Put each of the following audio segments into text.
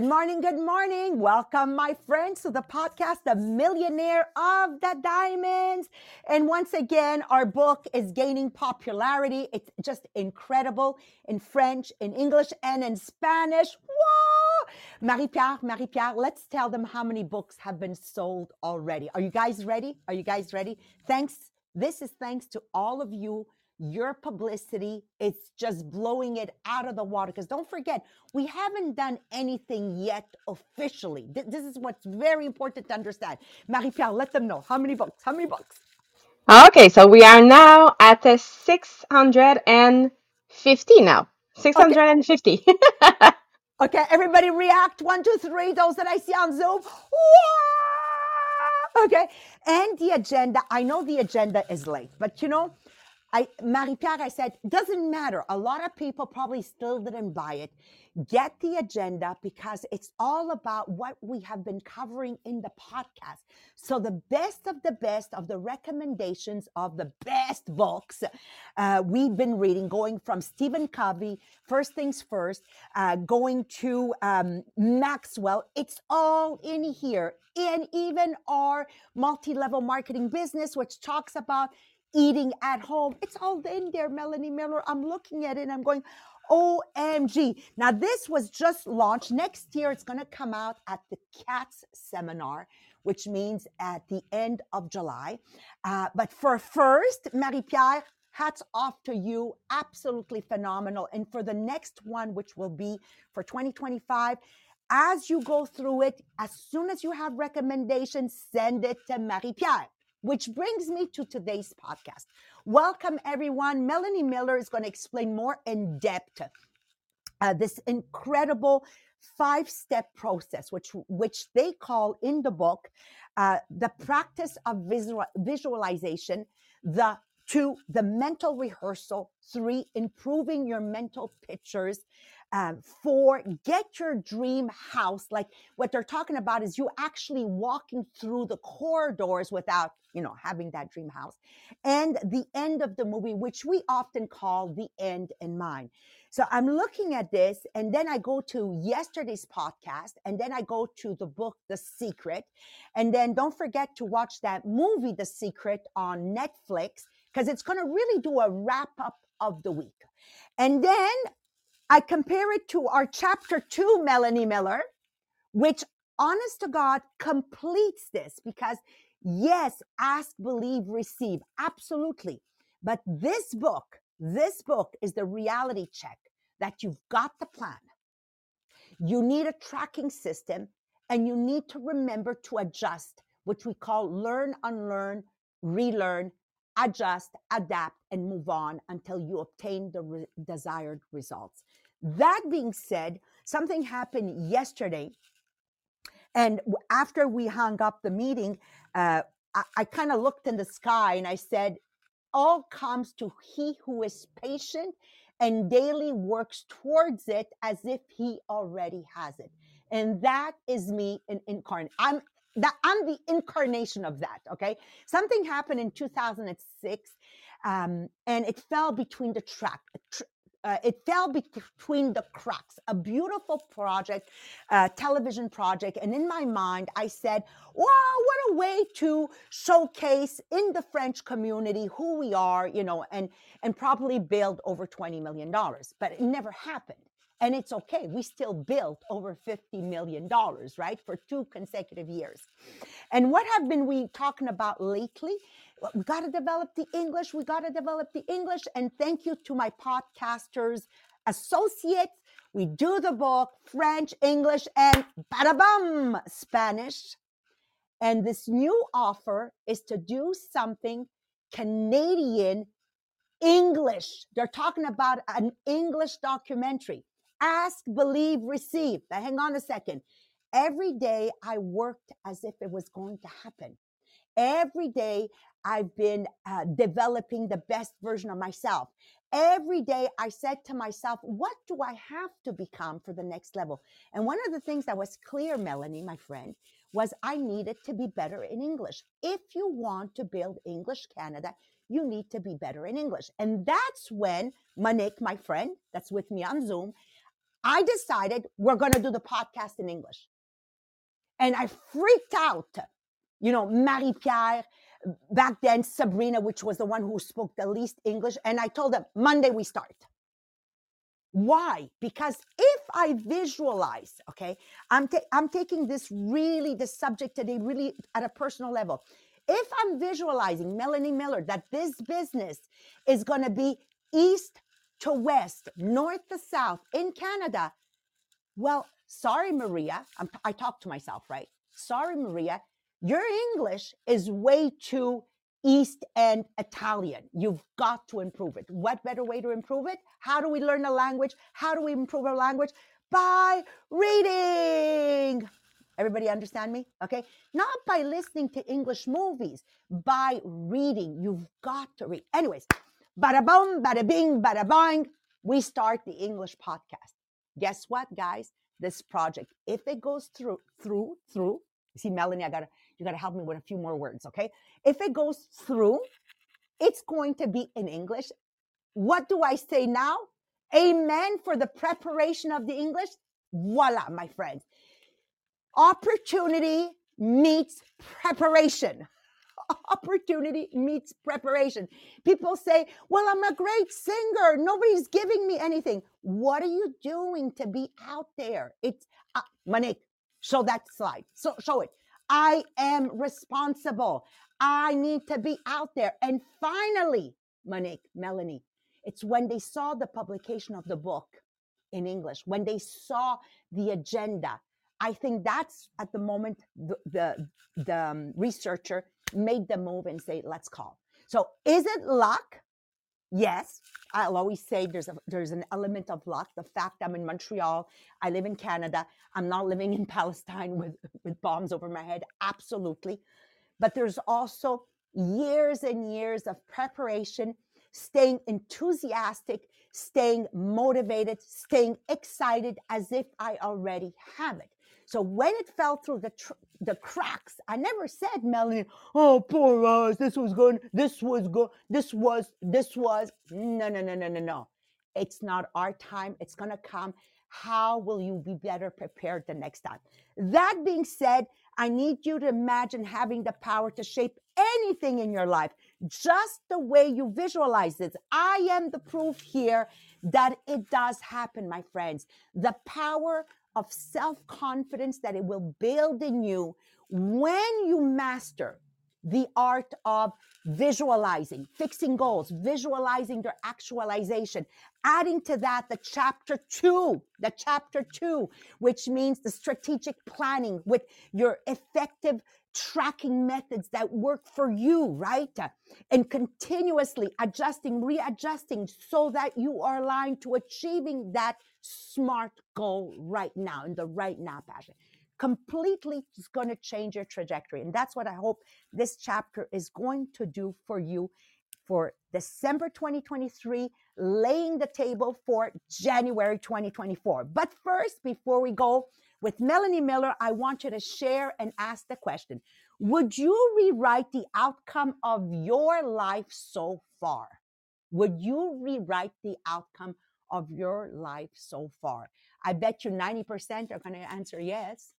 Good morning, good morning. Welcome, my friends, to the podcast, The Millionaire of the Diamonds. And once again, our book is gaining popularity. It's just incredible in French, in English, and in Spanish. Whoa! Marie Pierre, Marie Pierre, let's tell them how many books have been sold already. Are you guys ready? Are you guys ready? Thanks. This is thanks to all of you your publicity it's just blowing it out of the water because don't forget we haven't done anything yet officially Th- this is what's very important to understand marie-pierre let them know how many books how many books Okay, so we are now at a 650 now. 650. okay everybody react one two three those that i see on zoom Wah! okay and the agenda i know the agenda is late but you know I Marie Pierre, I said, doesn't matter. A lot of people probably still didn't buy it. Get the agenda because it's all about what we have been covering in the podcast. So the best of the best of the recommendations of the best books uh, we've been reading, going from Stephen Covey, First Things First, uh, going to um, Maxwell. It's all in here. And even our multi-level marketing business, which talks about eating at home. It's all in there, Melanie Miller. I'm looking at it and I'm going, OMG. Now, this was just launched. Next year, it's going to come out at the CATS seminar, which means at the end of July. Uh, but for first, Marie Pierre, hats off to you. Absolutely phenomenal. And for the next one, which will be for 2025, as you go through it, as soon as you have recommendations, send it to Marie Pierre. Which brings me to today's podcast. Welcome, everyone. Melanie Miller is going to explain more in depth uh, this incredible five step process, which, which they call in the book uh, the practice of visual, visualization, the two, the mental rehearsal, three, improving your mental pictures, um, for get your dream house like what they're talking about is you actually walking through the corridors without you know having that dream house and the end of the movie which we often call the end in mind. So i'm looking at this and then i go to yesterday's podcast and then i go to the book the secret and then don't forget to watch that movie the secret on netflix because it's going to really do a wrap up of the week. And then I compare it to our chapter two, Melanie Miller, which honest to God completes this because yes, ask, believe, receive. Absolutely. But this book, this book is the reality check that you've got the plan. You need a tracking system and you need to remember to adjust, which we call learn, unlearn, relearn, adjust, adapt, and move on until you obtain the re- desired results. That being said, something happened yesterday. And after we hung up the meeting, uh, I, I kind of looked in the sky and I said, All comes to he who is patient and daily works towards it as if he already has it. And that is me in incarnate. I'm that I'm the incarnation of that. Okay. Something happened in 2006 um, and it fell between the track, tr- uh, it fell between the cracks. A beautiful project, uh, television project, and in my mind, I said, "Wow, what a way to showcase in the French community who we are, you know, and and probably build over twenty million dollars." But it never happened, and it's okay. We still built over fifty million dollars, right, for two consecutive years. And what have been we talking about lately? We got to develop the English. We got to develop the English. And thank you to my podcasters associates. We do the book French, English, and bada bum Spanish. And this new offer is to do something Canadian English. They're talking about an English documentary. Ask, believe, receive. Now, hang on a second. Every day I worked as if it was going to happen. Every day I've been uh, developing the best version of myself. Every day I said to myself, what do I have to become for the next level? And one of the things that was clear, Melanie, my friend, was I needed to be better in English. If you want to build English Canada, you need to be better in English. And that's when Monique, my friend, that's with me on Zoom, I decided we're going to do the podcast in English. And I freaked out. You know, Marie Pierre, back then, Sabrina, which was the one who spoke the least English. And I told them, Monday we start. Why? Because if I visualize, okay, I'm, ta- I'm taking this really, the subject today, really at a personal level. If I'm visualizing Melanie Miller, that this business is going to be east to west, north to south in Canada, well, sorry, Maria. I'm, I talk to myself, right? Sorry, Maria. Your English is way too East End Italian. You've got to improve it. What better way to improve it? How do we learn a language? How do we improve our language? By reading. Everybody understand me? Okay. Not by listening to English movies, by reading. You've got to read. Anyways, bada boom, bada bing, bada boing. We start the English podcast. Guess what, guys? This project, if it goes through, through, through, see, Melanie, I gotta, you gotta help me with a few more words, okay? If it goes through, it's going to be in English. What do I say now? Amen for the preparation of the English. Voila, my friends. Opportunity meets preparation. Opportunity meets preparation. People say, Well, I'm a great singer. Nobody's giving me anything. What are you doing to be out there? It's uh, Monique, show that slide. So show it. I am responsible. I need to be out there. And finally, Monique, Melanie, it's when they saw the publication of the book in English, when they saw the agenda. I think that's at the moment the the, the um, researcher made the move and say, let's call. So is it luck? Yes. I'll always say there's a there's an element of luck. The fact I'm in Montreal, I live in Canada, I'm not living in Palestine with, with bombs over my head. Absolutely. But there's also years and years of preparation, staying enthusiastic, staying motivated, staying excited as if I already have it. So when it fell through the tr- the cracks, I never said, Melanie, oh poor us, this was good, this was good, this was, this was. No, no, no, no, no, no. It's not our time. It's gonna come. How will you be better prepared the next time? That being said, I need you to imagine having the power to shape anything in your life, just the way you visualize this. I am the proof here that it does happen, my friends. The power of self confidence that it will build in you when you master the art of visualizing, fixing goals, visualizing their actualization. Adding to that the chapter two, the chapter two, which means the strategic planning with your effective tracking methods that work for you, right? And continuously adjusting, readjusting so that you are aligned to achieving that smart goal right now in the right now passion completely is going to change your trajectory. And that's what I hope this chapter is going to do for you for December 2023, laying the table for January 2024. But first, before we go with Melanie Miller, I want you to share and ask the question Would you rewrite the outcome of your life so far? Would you rewrite the outcome of your life so far? I bet you 90% are going to answer yes.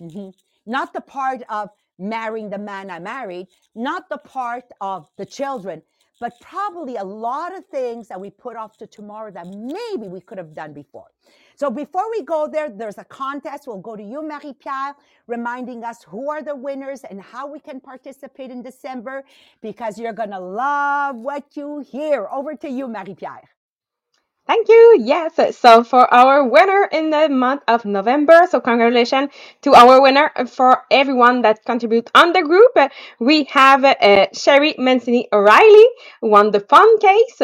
Mhm. Not the part of marrying the man I married, not the part of the children, but probably a lot of things that we put off to tomorrow that maybe we could have done before. So before we go there, there's a contest. We'll go to you, Marie Pierre, reminding us who are the winners and how we can participate in December because you're going to love what you hear. Over to you, Marie Pierre. Thank you. Yes. So for our winner in the month of November, so congratulations to our winner for everyone that contribute on the group. We have uh, Sherry Mancini O'Reilly won the phone case.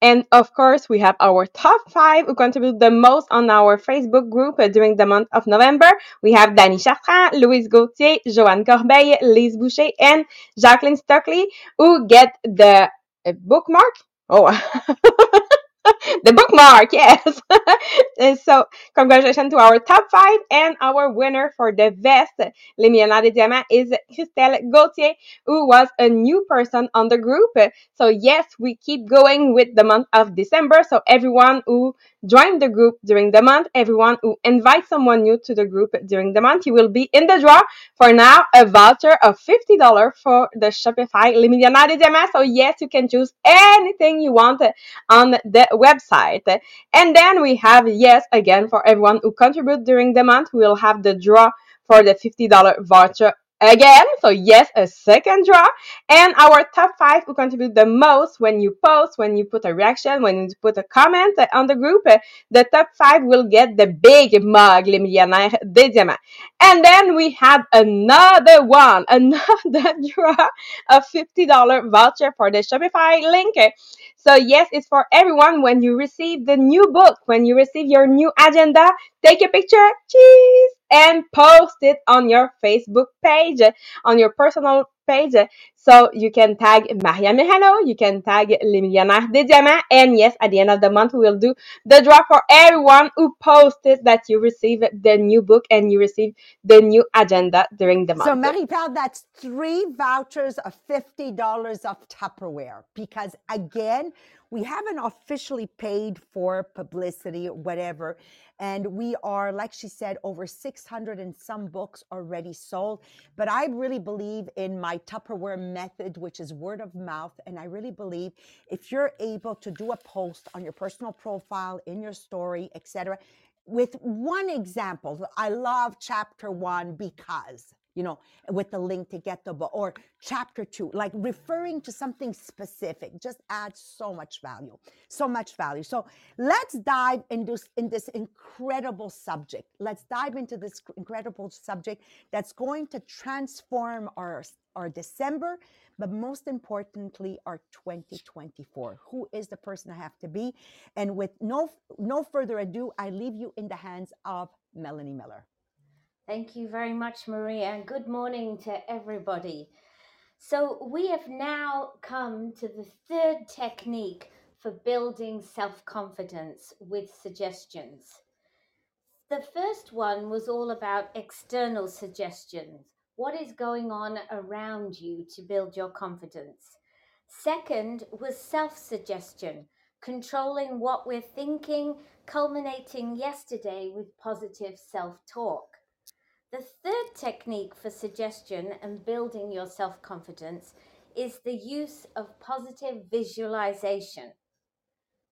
And of course, we have our top five who contribute the most on our Facebook group during the month of November. We have Danny Chartrand, Louise Gauthier, Joanne Corbeil, Lise Boucher, and Jacqueline Stockley who get the uh, bookmark. Oh, the bookmark, yes. And so, congratulations to our top five and our winner for the best Les Millionnaires des Diamants, is Christelle Gauthier, who was a new person on the group. So, yes, we keep going with the month of December. So, everyone who joined the group during the month, everyone who invites someone new to the group during the month, you will be in the draw for now a voucher of $50 for the Shopify Les Millionnaires des Diamants. So, yes, you can choose anything you want on the website. And then we have, yes, again, for everyone who contribute during the month, we will have the draw for the $50 voucher again. So yes, a second draw. And our top five who contribute the most when you post, when you put a reaction, when you put a comment on the group, the top five will get the big mug, Les Millionnaires des Diamants. And then we had another one, another draw of $50 voucher for the Shopify link. So yes, it's for everyone. When you receive the new book, when you receive your new agenda, take a picture, cheese, and post it on your Facebook page, on your personal page. So you can tag Maria Mihano, you can tag Les Millionnaires des Diamants, and yes, at the end of the month, we will do the draw for everyone who posted that you received the new book and you received the new agenda during the month. So, Marie Pal, that's three vouchers of $50 of Tupperware because, again, we haven't officially paid for publicity or whatever. And we are, like she said, over 600 and some books already sold. But I really believe in my Tupperware method, which is word of mouth. And I really believe if you're able to do a post on your personal profile, in your story, etc., with one example, I love chapter one because you know, with the link to get the book or chapter two, like referring to something specific just adds so much value, so much value. So let's dive into in this incredible subject. Let's dive into this incredible subject that's going to transform our our December, but most importantly, our 2024. Who is the person I have to be? And with no no further ado, I leave you in the hands of Melanie Miller. Thank you very much, Maria, and good morning to everybody. So, we have now come to the third technique for building self confidence with suggestions. The first one was all about external suggestions. What is going on around you to build your confidence? Second was self suggestion, controlling what we're thinking, culminating yesterday with positive self talk. The third technique for suggestion and building your self confidence is the use of positive visualization.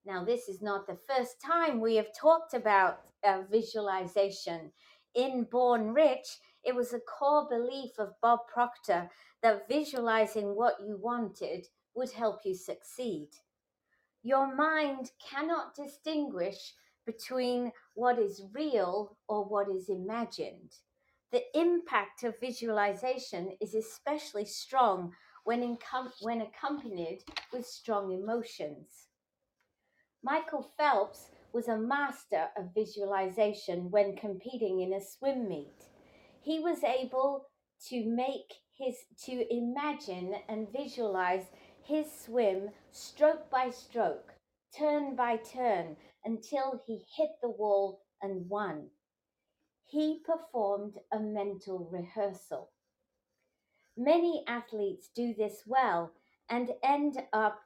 Now, this is not the first time we have talked about uh, visualization. In Born Rich, it was a core belief of Bob Proctor that visualizing what you wanted would help you succeed. Your mind cannot distinguish between what is real or what is imagined the impact of visualization is especially strong when, incom- when accompanied with strong emotions. Michael Phelps was a master of visualization when competing in a swim meet. He was able to make his to imagine and visualize his swim stroke by stroke, turn by turn until he hit the wall and won he performed a mental rehearsal. Many athletes do this well and end up,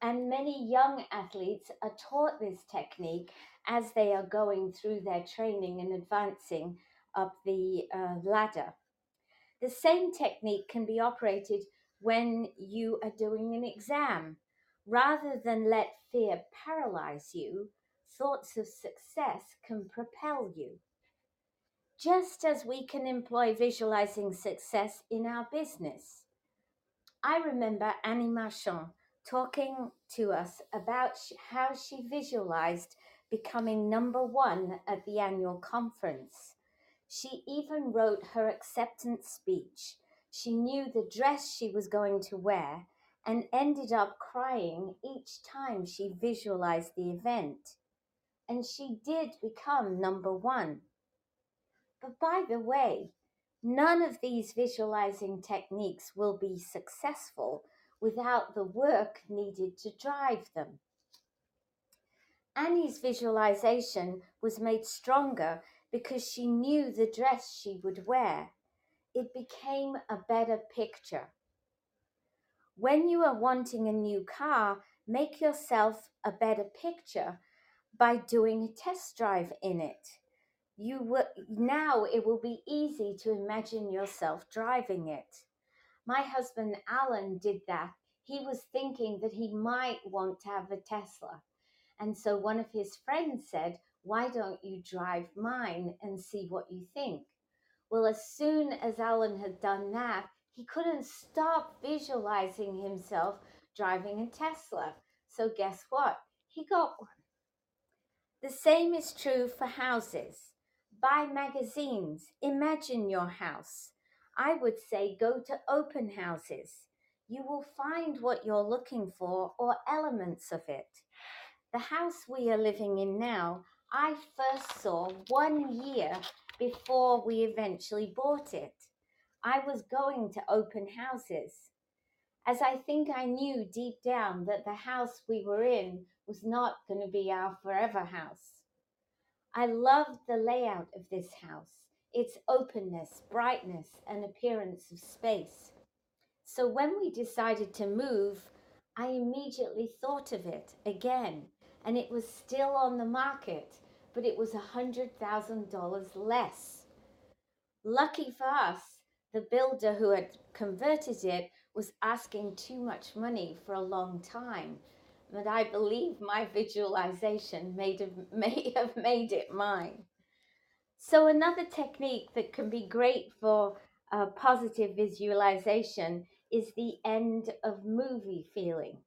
and many young athletes are taught this technique as they are going through their training and advancing up the uh, ladder. The same technique can be operated when you are doing an exam. Rather than let fear paralyze you, thoughts of success can propel you just as we can employ visualizing success in our business. I remember Annie Marchand talking to us about how she visualized becoming number one at the annual conference. She even wrote her acceptance speech. She knew the dress she was going to wear and ended up crying each time she visualized the event. And she did become number one. But by the way, none of these visualizing techniques will be successful without the work needed to drive them. Annie's visualization was made stronger because she knew the dress she would wear. It became a better picture. When you are wanting a new car, make yourself a better picture by doing a test drive in it. You will now it will be easy to imagine yourself driving it. My husband Alan did that. He was thinking that he might want to have a Tesla. And so one of his friends said, Why don't you drive mine and see what you think? Well, as soon as Alan had done that, he couldn't stop visualizing himself driving a Tesla. So, guess what? He got one. The same is true for houses. Buy magazines, imagine your house. I would say go to open houses. You will find what you're looking for or elements of it. The house we are living in now, I first saw one year before we eventually bought it. I was going to open houses, as I think I knew deep down that the house we were in was not going to be our forever house. I loved the layout of this house, its openness, brightness, and appearance of space. So when we decided to move, I immediately thought of it again, and it was still on the market, but it was a $100,000 less. Lucky for us, the builder who had converted it was asking too much money for a long time. But I believe my visualization made of, may have made it mine. So, another technique that can be great for positive visualization is the end of movie feeling.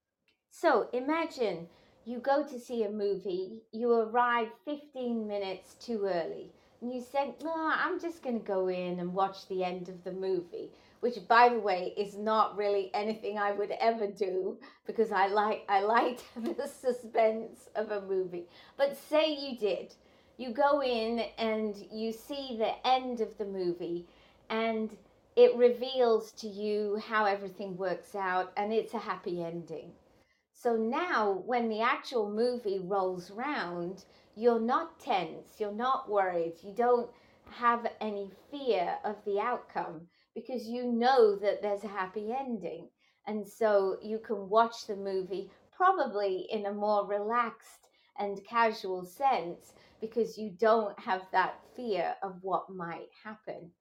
So, imagine you go to see a movie, you arrive 15 minutes too early and you said, no, I'm just going to go in and watch the end of the movie, which, by the way, is not really anything I would ever do because I like I like the suspense of a movie. But say you did, you go in and you see the end of the movie, and it reveals to you how everything works out, and it's a happy ending. So now, when the actual movie rolls round, you're not tense, you're not worried, you don't have any fear of the outcome because you know that there's a happy ending. And so you can watch the movie probably in a more relaxed and casual sense because you don't have that fear of what might happen.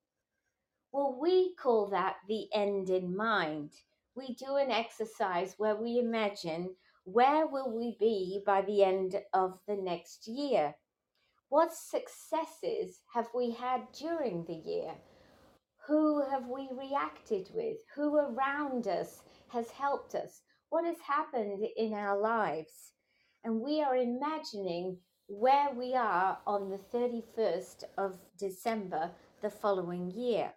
Well, we call that the end in mind we do an exercise where we imagine where will we be by the end of the next year? What successes have we had during the year? Who have we reacted with? Who around us has helped us? What has happened in our lives? And we are imagining where we are on the 31st of December the following year.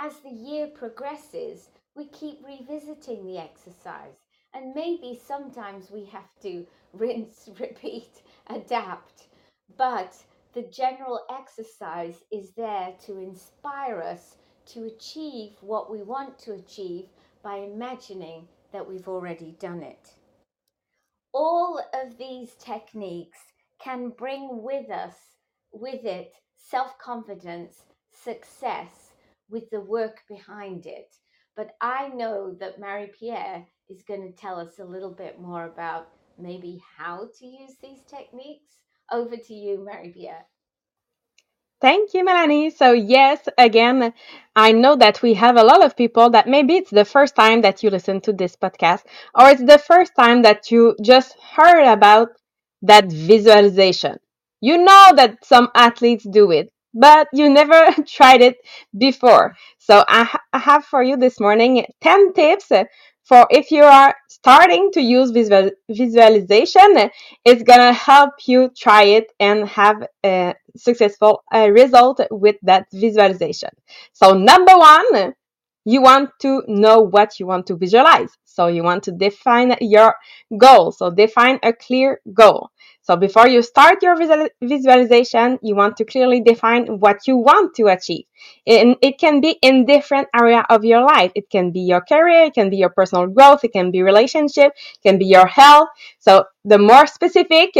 As the year progresses, we keep revisiting the exercise. And maybe sometimes we have to rinse, repeat, adapt. But the general exercise is there to inspire us to achieve what we want to achieve by imagining that we've already done it. All of these techniques can bring with us, with it, self confidence, success, with the work behind it. But I know that Marie Pierre is going to tell us a little bit more about maybe how to use these techniques. Over to you, Marie Pierre. Thank you, Melanie. So, yes, again, I know that we have a lot of people that maybe it's the first time that you listen to this podcast, or it's the first time that you just heard about that visualization. You know that some athletes do it, but you never tried it before. So I, ha- I have for you this morning 10 tips for if you are starting to use visual, visualization, it's gonna help you try it and have a successful uh, result with that visualization. So number one, you want to know what you want to visualize. So you want to define your goal. So define a clear goal. So before you start your visualization, you want to clearly define what you want to achieve. And it can be in different area of your life. It can be your career, it can be your personal growth, it can be relationship, it can be your health. So the more specific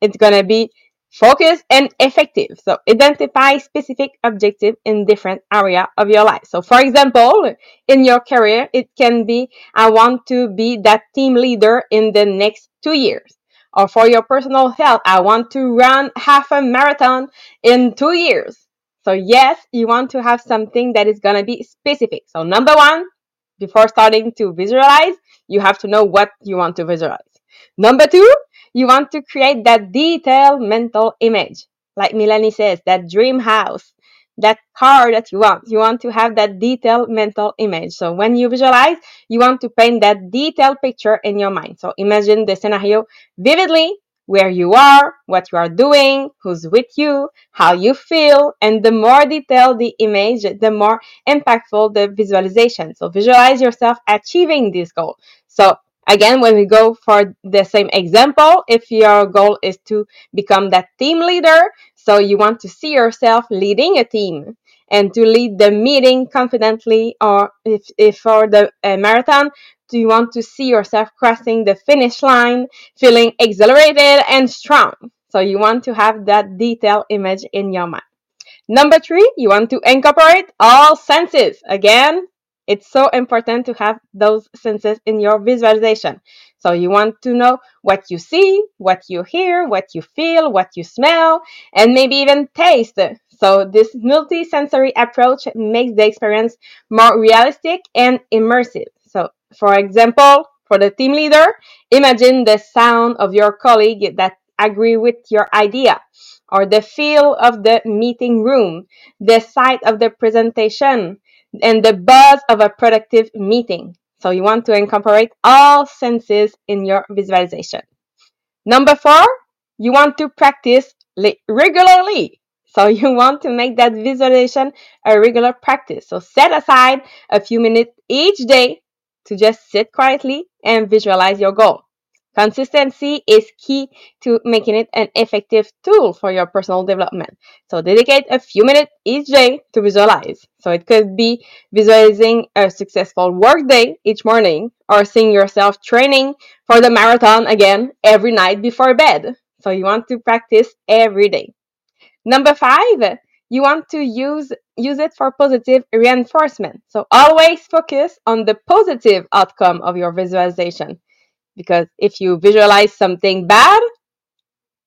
it's gonna be focused and effective. So identify specific objective in different area of your life. So for example, in your career, it can be, I want to be that team leader in the next two years. Or for your personal health, I want to run half a marathon in two years. So yes, you want to have something that is going to be specific. So number one, before starting to visualize, you have to know what you want to visualize. Number two, you want to create that detailed mental image. Like Melanie says, that dream house, that car that you want. You want to have that detailed mental image. So when you visualize, you want to paint that detailed picture in your mind. So imagine the scenario vividly, where you are, what you are doing, who's with you, how you feel, and the more detailed the image, the more impactful the visualization. So visualize yourself achieving this goal. So again, when we go for the same example, if your goal is to become that team leader, so you want to see yourself leading a team and to lead the meeting confidently, or if, if for the uh, marathon, do you want to see yourself crossing the finish line, feeling exhilarated and strong? So you want to have that detailed image in your mind. Number three, you want to incorporate all senses. Again, it's so important to have those senses in your visualization. So you want to know what you see, what you hear, what you feel, what you smell, and maybe even taste. So this multi-sensory approach makes the experience more realistic and immersive. So for example, for the team leader, imagine the sound of your colleague that agree with your idea or the feel of the meeting room, the sight of the presentation, and the buzz of a productive meeting. So you want to incorporate all senses in your visualization. Number four, you want to practice regularly. So you want to make that visualization a regular practice. So set aside a few minutes each day to just sit quietly and visualize your goal. Consistency is key to making it an effective tool for your personal development. So dedicate a few minutes each day to visualize. So it could be visualizing a successful workday each morning or seeing yourself training for the marathon again every night before bed. So you want to practice every day. Number five, you want to use use it for positive reinforcement. So always focus on the positive outcome of your visualization because if you visualize something bad,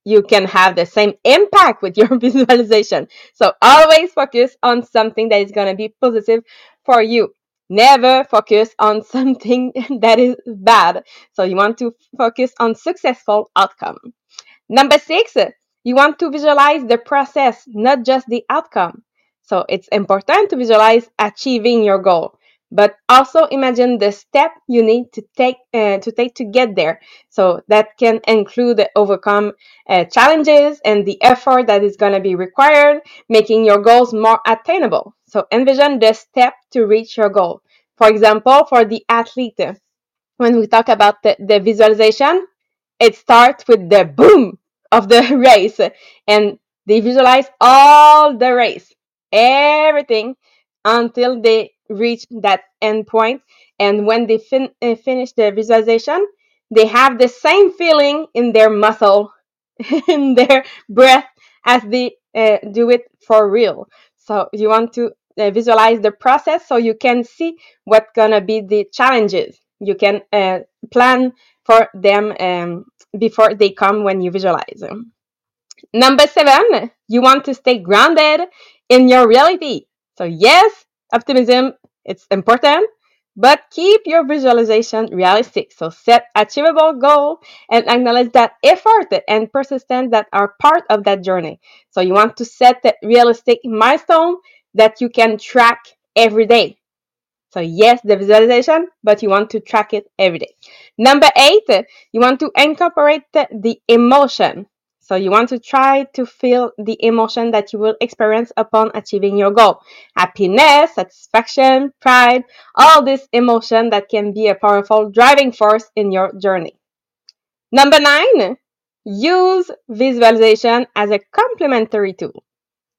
you can have the same impact with your visualization. So always focus on something that is going to be positive for you. Never focus on something that is bad. So you want to focus on successful outcome. Number six, you want to visualize the process, not just the outcome. So it's important to visualize achieving your goal but also imagine the step you need to take uh, to take to get there. So that can include overcome uh, challenges and the effort that is going to be required making your goals more attainable. So envision the step to reach your goal. For example for the athlete when we talk about the, the visualization it starts with the boom of the race and they visualize all the race everything until they reach that endpoint. And when they fin- uh, finish the visualization, they have the same feeling in their muscle, in their breath, as they uh, do it for real. So you want to uh, visualize the process so you can see what's gonna be the challenges. You can uh, plan for them um, before they come when you visualize them. Number seven, you want to stay grounded in your reality. So yes, optimism it's important, but keep your visualization realistic. So set achievable goal and acknowledge that effort and persistence that are part of that journey. So you want to set that realistic milestone that you can track every day. So yes, the visualization, but you want to track it every day. Number eight, you want to incorporate the emotion. So you want to try to feel the emotion that you will experience upon achieving your goal. Happiness, satisfaction, pride, all this emotion that can be a powerful driving force in your journey. Number nine, use visualization as a complementary tool.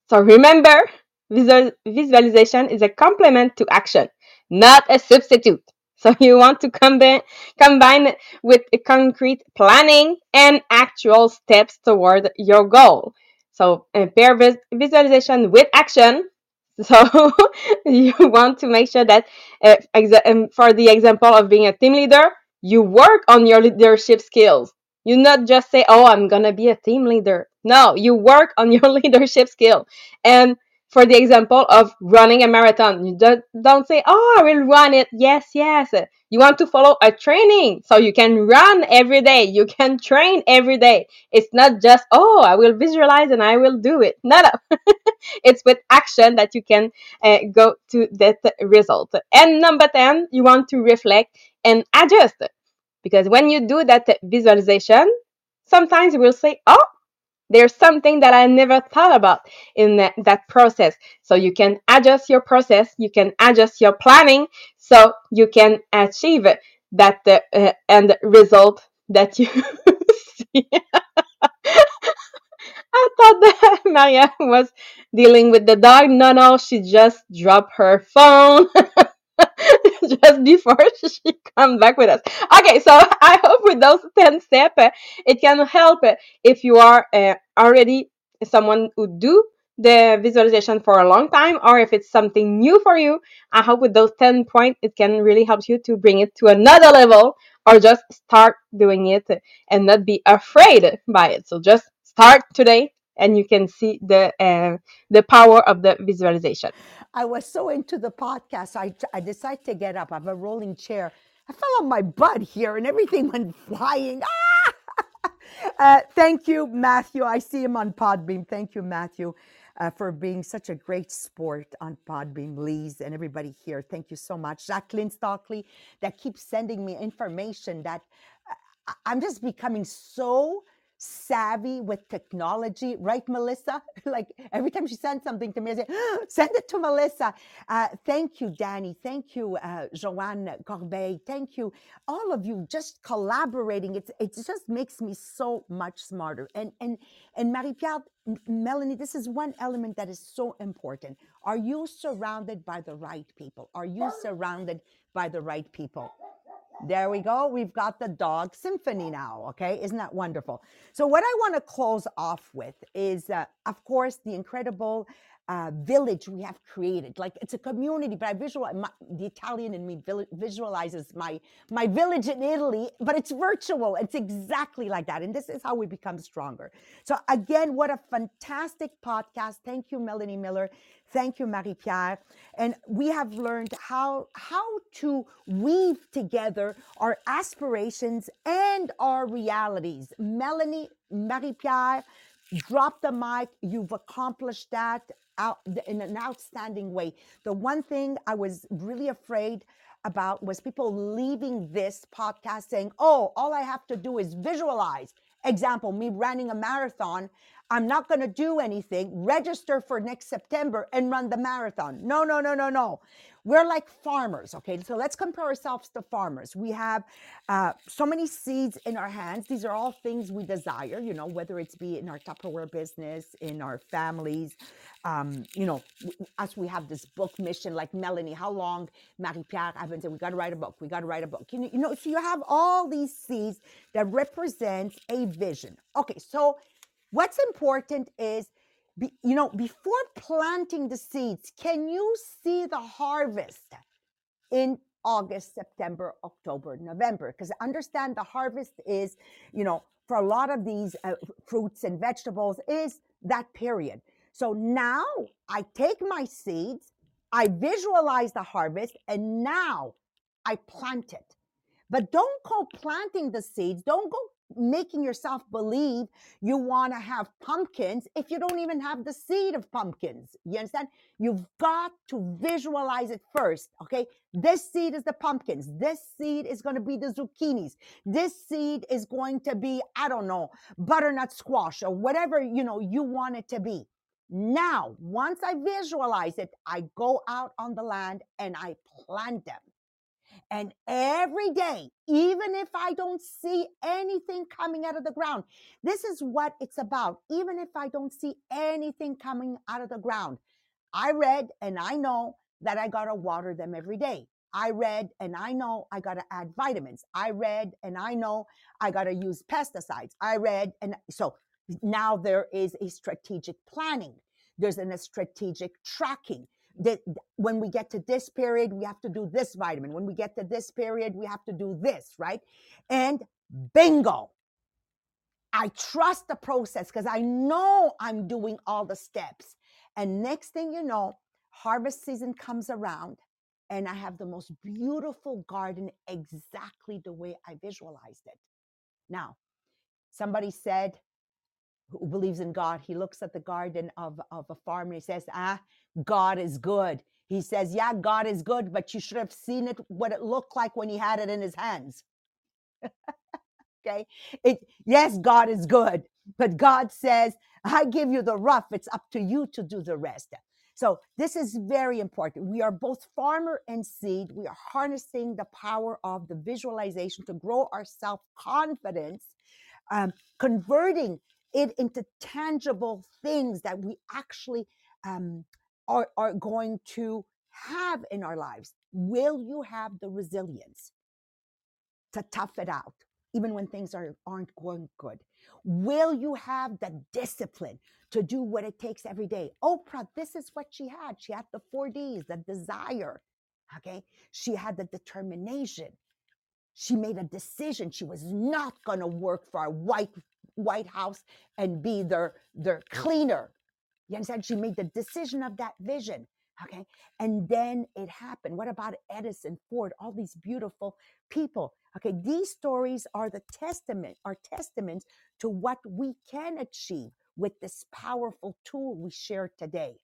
So remember, visual, visualization is a complement to action, not a substitute. So you want to combine combine with concrete planning and actual steps toward your goal. So uh, pair vis- visualization with action. So you want to make sure that uh, exa- um, for the example of being a team leader, you work on your leadership skills. You not just say, "Oh, I'm gonna be a team leader." No, you work on your leadership skill. And for the example of running a marathon, you don't, don't say, "Oh, I will run it." Yes, yes. You want to follow a training so you can run every day. You can train every day. It's not just, "Oh, I will visualize and I will do it." No, no. it's with action that you can uh, go to that result. And number 10, you want to reflect and adjust. Because when you do that visualization, sometimes you will say, oh, there's something that I never thought about in that, that process. So you can adjust your process, you can adjust your planning so you can achieve that uh, end result that you see. I thought that Maria was dealing with the dog. No, no, she just dropped her phone just before she come back with us. Okay, so I hope with those 10 steps, uh, it can help uh, if you are uh, already someone who do the visualization for a long time or if it's something new for you. I hope with those 10 points, it can really help you to bring it to another level or just start doing it and not be afraid by it. So just start today and you can see the uh, the power of the visualization. I was so into the podcast, I, I decided to get up. I have a rolling chair. I fell on my butt here and everything went flying. Ah! Uh, thank you, Matthew. I see him on Podbean. Thank you, Matthew, uh, for being such a great sport on Podbean. Lise and everybody here. Thank you so much. Jacqueline Stockley, that keeps sending me information that uh, I'm just becoming so savvy with technology, right, Melissa? like every time she sends something to me, I say, send it to Melissa. Uh, thank you, Danny. Thank you, uh, Joanne Corbeil. Thank you, all of you, just collaborating. It's it just makes me so much smarter. And and and Marie Pierre, Melanie, this is one element that is so important. Are you surrounded by the right people? Are you surrounded by the right people? There we go. We've got the dog symphony now. Okay. Isn't that wonderful? So, what I want to close off with is, uh, of course, the incredible uh, village we have created. Like it's a community, but I visualize my, the Italian in me visualizes my my village in Italy, but it's virtual. It's exactly like that, and this is how we become stronger. So again, what a fantastic podcast! Thank you, Melanie Miller. Thank you, Marie Pierre. And we have learned how how to weave together our aspirations and our realities. Melanie, Marie Pierre, drop the mic. You've accomplished that out in an outstanding way. The one thing I was really afraid about was people leaving this podcast saying, "Oh, all I have to do is visualize." Example, me running a marathon. I'm not going to do anything. Register for next September and run the marathon. No, no, no, no, no. We're like farmers, okay? So let's compare ourselves to farmers. We have uh, so many seeds in our hands. These are all things we desire, you know, whether it's be in our Tupperware business, in our families, um, you know, us, we have this book mission, like Melanie, how long Marie Pierre, I've been saying, we got to write a book, we got to write a book. You know, so you have all these seeds that represent a vision. Okay, so what's important is be, you know, before planting the seeds, can you see the harvest in August, September, October, November? Because understand the harvest is, you know, for a lot of these uh, fruits and vegetables is that period. So now I take my seeds, I visualize the harvest, and now I plant it. But don't go planting the seeds. Don't go making yourself believe you want to have pumpkins if you don't even have the seed of pumpkins. You understand? You've got to visualize it first. Okay. This seed is the pumpkins. This seed is going to be the zucchinis. This seed is going to be, I don't know, butternut squash or whatever, you know, you want it to be. Now, once I visualize it, I go out on the land and I plant them. And every day, even if I don't see anything coming out of the ground, this is what it's about. Even if I don't see anything coming out of the ground, I read and I know that I got to water them every day. I read and I know I got to add vitamins. I read and I know I got to use pesticides. I read and so now there is a strategic planning. There's a strategic tracking. That when we get to this period, we have to do this vitamin. When we get to this period, we have to do this, right? And bingo. I trust the process because I know I'm doing all the steps. And next thing you know, harvest season comes around and I have the most beautiful garden exactly the way I visualized it. Now, somebody said, who believes in God, he looks at the garden of, of a farm and he says, Ah, God is good. He says, Yeah, God is good, but you should have seen it, what it looked like when he had it in his hands. okay. It, yes, God is good, but God says, I give you the rough. It's up to you to do the rest. So this is very important. We are both farmer and seed. We are harnessing the power of the visualization to grow our self confidence, um, converting it into tangible things that we actually um, are, are going to have in our lives. Will you have the resilience to tough it out, even when things are, aren't going good? Will you have the discipline to do what it takes every day? Oprah, this is what she had. She had the four D's, the desire. Okay. She had the determination. She made a decision. She was not going to work for a white White House and be their their cleaner. You understand? She made the decision of that vision. Okay. And then it happened. What about Edison, Ford, all these beautiful people? Okay. These stories are the testament, are testaments to what we can achieve with this powerful tool we share today.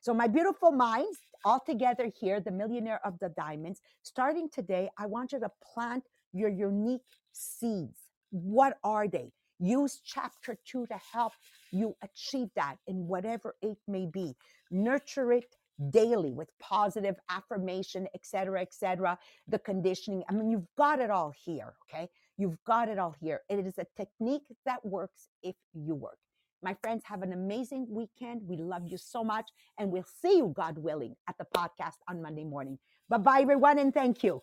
So, my beautiful minds, all together here, the millionaire of the diamonds, starting today, I want you to plant your unique seeds. What are they? Use chapter two to help you achieve that in whatever it may be. Nurture it daily with positive affirmation, etc., etc. the conditioning. I mean, you've got it all here, okay? You've got it all here. It is a technique that works if you work. My friends, have an amazing weekend. We love you so much. And we'll see you, God willing, at the podcast on Monday morning. Bye bye, everyone, and thank you.